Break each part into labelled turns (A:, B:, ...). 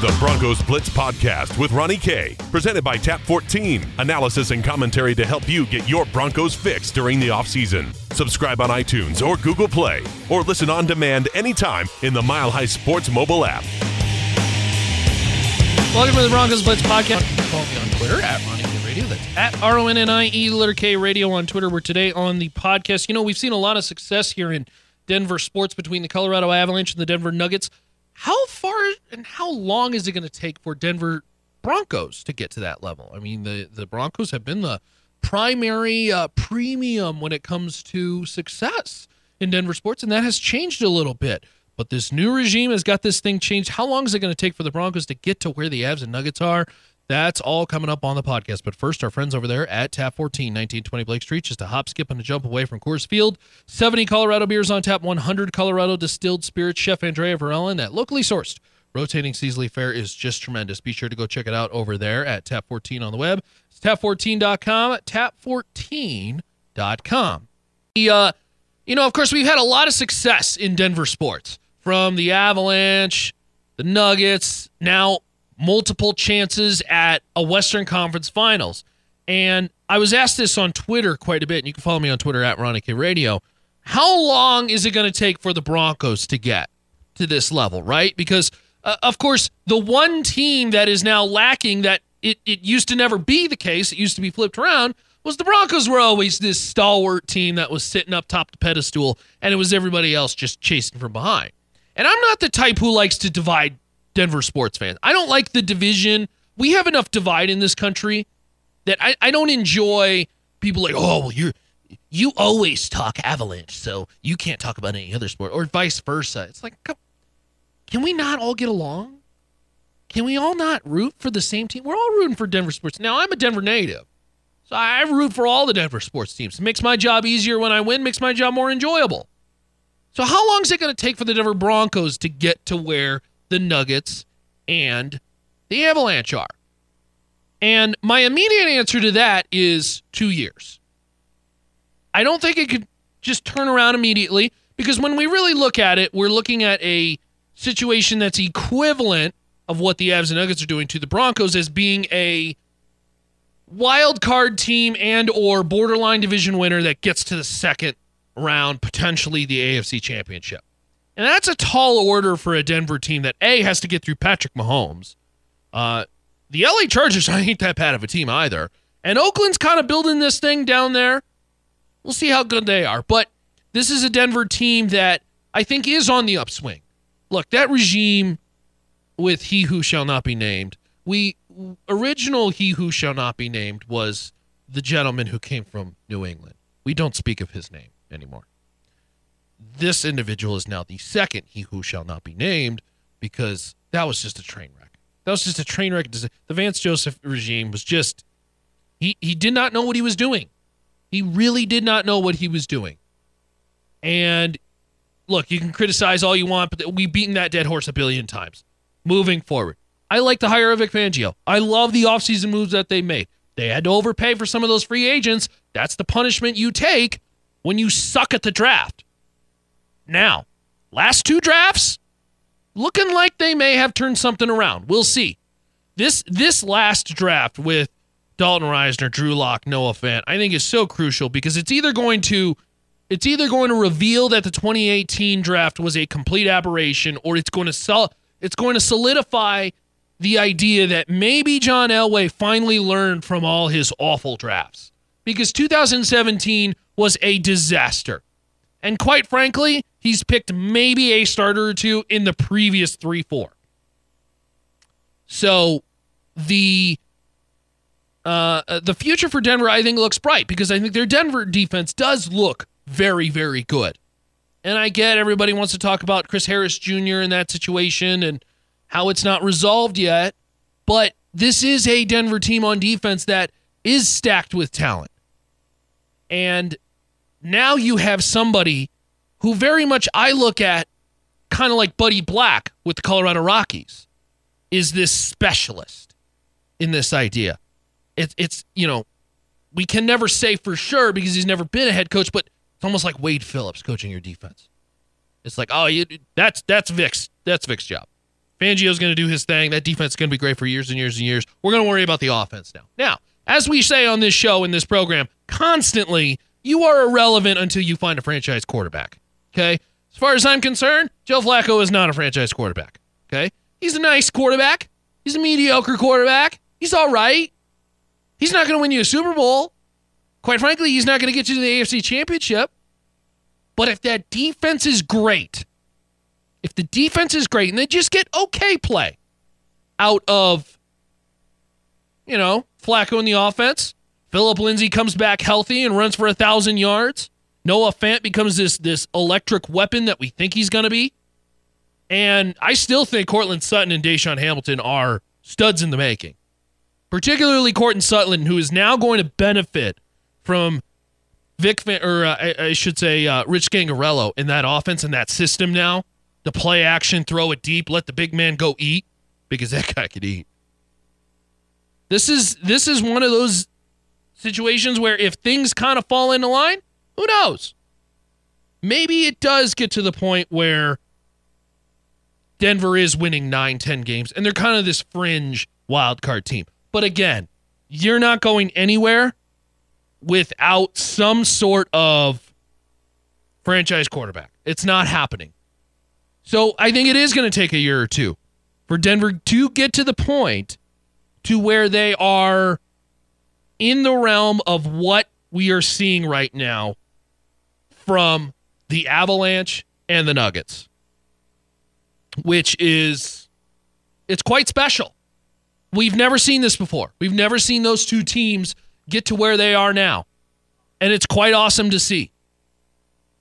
A: The Broncos Blitz Podcast with Ronnie K. Presented by Tap 14. Analysis and commentary to help you get your Broncos fix during the offseason. Subscribe on iTunes or Google Play, or listen on demand anytime in the Mile High Sports mobile app.
B: Welcome to the Broncos Blitz Podcast. Follow me on Twitter at Ronnie K Radio. That's at R O N N I E letter K Radio on Twitter. We're today on the podcast. You know, we've seen a lot of success here in Denver sports between the Colorado Avalanche and the Denver Nuggets. How far and how long is it going to take for Denver Broncos to get to that level? I mean, the the Broncos have been the primary uh, premium when it comes to success in Denver sports, and that has changed a little bit. But this new regime has got this thing changed. How long is it going to take for the Broncos to get to where the Avs and Nuggets are? That's all coming up on the podcast. But first, our friends over there at Tap 14, 1920 Blake Street, just a hop, skip, and a jump away from Coors Field. 70 Colorado beers on tap, 100 Colorado distilled spirits. Chef Andrea Verellen at locally sourced. Rotating seasonally fare is just tremendous. Be sure to go check it out over there at Tap 14 on the web. It's tap14.com, tap14.com. The, uh, you know, of course, we've had a lot of success in Denver sports from the Avalanche, the Nuggets, now multiple chances at a Western Conference Finals. And I was asked this on Twitter quite a bit, and you can follow me on Twitter at Ronnie K Radio. How long is it going to take for the Broncos to get to this level, right? Because, uh, of course, the one team that is now lacking that it, it used to never be the case, it used to be flipped around, was the Broncos were always this stalwart team that was sitting up top the pedestal, and it was everybody else just chasing from behind. And I'm not the type who likes to divide Denver sports fans. I don't like the division. We have enough divide in this country that I, I don't enjoy people like, oh, well, you're you always talk Avalanche, so you can't talk about any other sport, or vice versa. It's like, can we not all get along? Can we all not root for the same team? We're all rooting for Denver sports. Now, I'm a Denver native, so I root for all the Denver sports teams. It makes my job easier when I win, makes my job more enjoyable. So, how long is it going to take for the Denver Broncos to get to where the Nuggets and the Avalanche are? And my immediate answer to that is two years. I don't think it could just turn around immediately because when we really look at it, we're looking at a situation that's equivalent of what the Avs and Nuggets are doing to the Broncos as being a wild card team and or borderline division winner that gets to the second round, potentially the AFC championship. And that's a tall order for a Denver team that A has to get through Patrick Mahomes. Uh, the LA Chargers ain't that bad of a team either. And Oakland's kind of building this thing down there. We'll see how good they are. But this is a Denver team that I think is on the upswing. Look, that regime with He Who Shall Not Be Named, we original He Who Shall Not Be Named was the gentleman who came from New England. We don't speak of his name anymore. This individual is now the second He Who Shall Not Be Named because that was just a train wreck. That was just a train wreck. The Vance Joseph regime was just, he, he did not know what he was doing. He really did not know what he was doing. And look, you can criticize all you want, but we've beaten that dead horse a billion times. Moving forward, I like the hire of Vic Fangio. I love the offseason moves that they made. They had to overpay for some of those free agents. That's the punishment you take when you suck at the draft. Now, last two drafts, looking like they may have turned something around. We'll see. This this last draft with Dalton Risner, Drew Lock, Noah Fant, I think is so crucial because it's either going to it's either going to reveal that the 2018 draft was a complete aberration or it's going to sell it's going to solidify the idea that maybe John Elway finally learned from all his awful drafts. Because 2017 was a disaster. And quite frankly, he's picked maybe a starter or two in the previous three, four. So the uh, the future for Denver, I think, looks bright because I think their Denver defense does look very, very good. And I get everybody wants to talk about Chris Harris Jr. in that situation and how it's not resolved yet. But this is a Denver team on defense that is stacked with talent. And now you have somebody who very much I look at kind of like Buddy Black with the Colorado Rockies is this specialist in this idea. It's it's you know, we can never say for sure because he's never been a head coach, but it's almost like Wade Phillips coaching your defense. It's like, oh, you, that's that's Vic's that's Vic's job. Fangio's going to do his thing. That defense is going to be great for years and years and years. We're going to worry about the offense now. Now, as we say on this show in this program constantly, you are irrelevant until you find a franchise quarterback. Okay? As far as I'm concerned, Joe Flacco is not a franchise quarterback. Okay? He's a nice quarterback. He's a mediocre quarterback. He's all right. He's not going to win you a Super Bowl. Quite frankly, he's not going to get you to the AFC Championship. But if that defense is great, if the defense is great and they just get okay play out of, you know, Flacco in the offense, Phillip Lindsay comes back healthy and runs for a thousand yards. Noah Fant becomes this this electric weapon that we think he's going to be. And I still think Courtland Sutton and DaeSean Hamilton are studs in the making. Particularly Courtland Sutton, who is now going to benefit from Vic, or uh, I, I, should say, uh, Rich Scangarello in that offense and that system now. The play action, throw it deep, let the big man go eat because that guy could eat. This is this is one of those situations where if things kind of fall into line, who knows? Maybe it does get to the point where Denver is winning 9, 10 games, and they're kind of this fringe wild card team. But again, you're not going anywhere without some sort of franchise quarterback. It's not happening. So I think it is going to take a year or two for Denver to get to the point to where they are in the realm of what we are seeing right now from the Avalanche and the Nuggets, which is it's quite special. We've never seen this before. We've never seen those two teams get to where they are now. And it's quite awesome to see.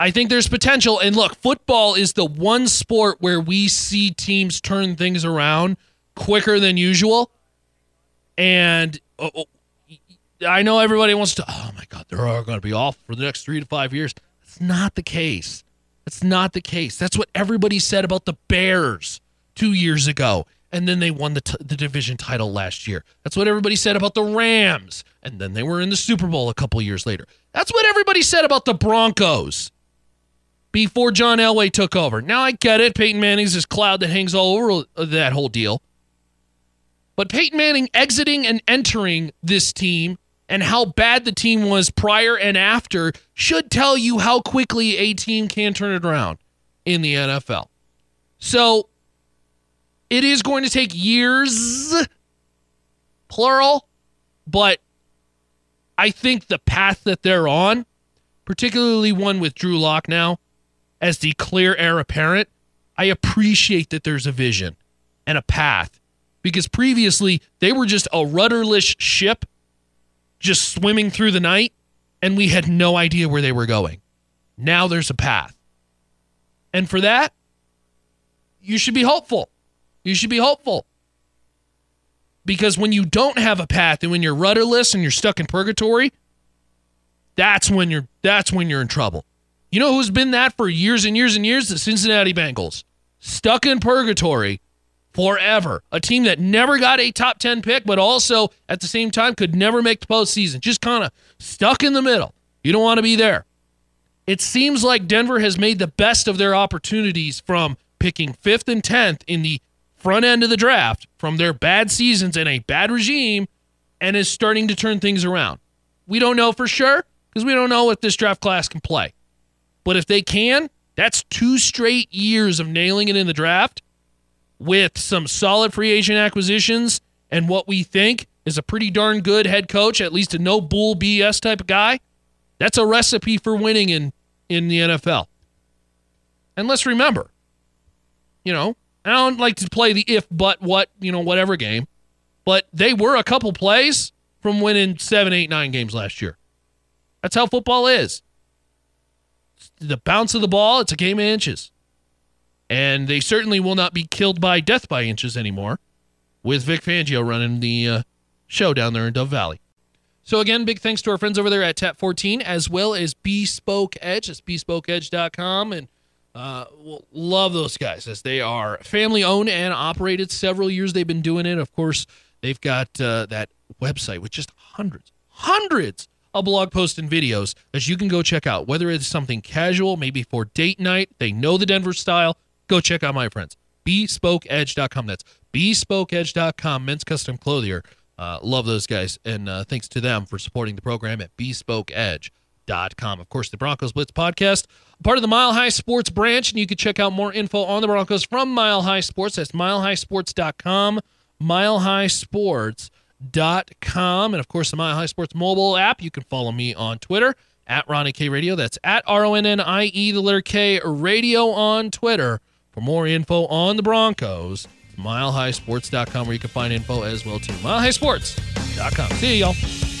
B: I think there's potential. And look, football is the one sport where we see teams turn things around quicker than usual. And uh, uh, I know everybody wants to, oh my God, they're all going to be off for the next three to five years. It's not the case. It's not the case. That's what everybody said about the Bears two years ago and then they won the, t- the division title last year. That's what everybody said about the Rams, and then they were in the Super Bowl a couple years later. That's what everybody said about the Broncos before John Elway took over. Now I get it. Peyton Manning's this cloud that hangs all over that whole deal. But Peyton Manning exiting and entering this team and how bad the team was prior and after should tell you how quickly a team can turn it around in the NFL. So it is going to take years, plural, but I think the path that they're on, particularly one with Drew Lock now as the clear heir apparent, I appreciate that there's a vision and a path because previously they were just a rudderless ship just swimming through the night and we had no idea where they were going. Now there's a path. And for that, you should be hopeful. You should be hopeful. Because when you don't have a path and when you're rudderless and you're stuck in purgatory, that's when you're that's when you're in trouble. You know who's been that for years and years and years? The Cincinnati Bengals. Stuck in purgatory forever. A team that never got a top 10 pick, but also at the same time could never make the postseason. Just kind of stuck in the middle. You don't want to be there. It seems like Denver has made the best of their opportunities from picking fifth and 10th in the front end of the draft from their bad seasons and a bad regime and is starting to turn things around. We don't know for sure because we don't know if this draft class can play. But if they can, that's two straight years of nailing it in the draft with some solid free agent acquisitions and what we think is a pretty darn good head coach, at least a no bull BS type of guy. That's a recipe for winning in, in the NFL. And let's remember, you know, I don't like to play the if, but, what, you know, whatever game, but they were a couple plays from winning seven, eight, nine games last year. That's how football is. The bounce of the ball, it's a game of inches. And they certainly will not be killed by death by inches anymore with Vic Fangio running the uh, show down there in Dove Valley. So, again, big thanks to our friends over there at Tap 14 as well as Bespoke Edge. It's bespokeedge.com. And uh, love those guys as they are family owned and operated. Several years they've been doing it. Of course, they've got uh, that website with just hundreds, hundreds of blog posts and videos that you can go check out. Whether it's something casual, maybe for date night, they know the Denver style. Go check out my friends. BespokeEdge.com. That's BespokeEdge.com. Men's custom clothier. Uh, love those guys, and uh, thanks to them for supporting the program at BespokeEdge.com. Of course, the Broncos Blitz podcast, part of the Mile High Sports branch, and you can check out more info on the Broncos from Mile High Sports. That's MileHighSports.com, MileHighSports.com, and of course, the Mile High Sports mobile app. You can follow me on Twitter at Ronnie K Radio. That's at R O N N I E, the letter K Radio on Twitter. For more info on the Broncos, milehighsports.com where you can find info as well too. Milehighsports.com. See you, y'all.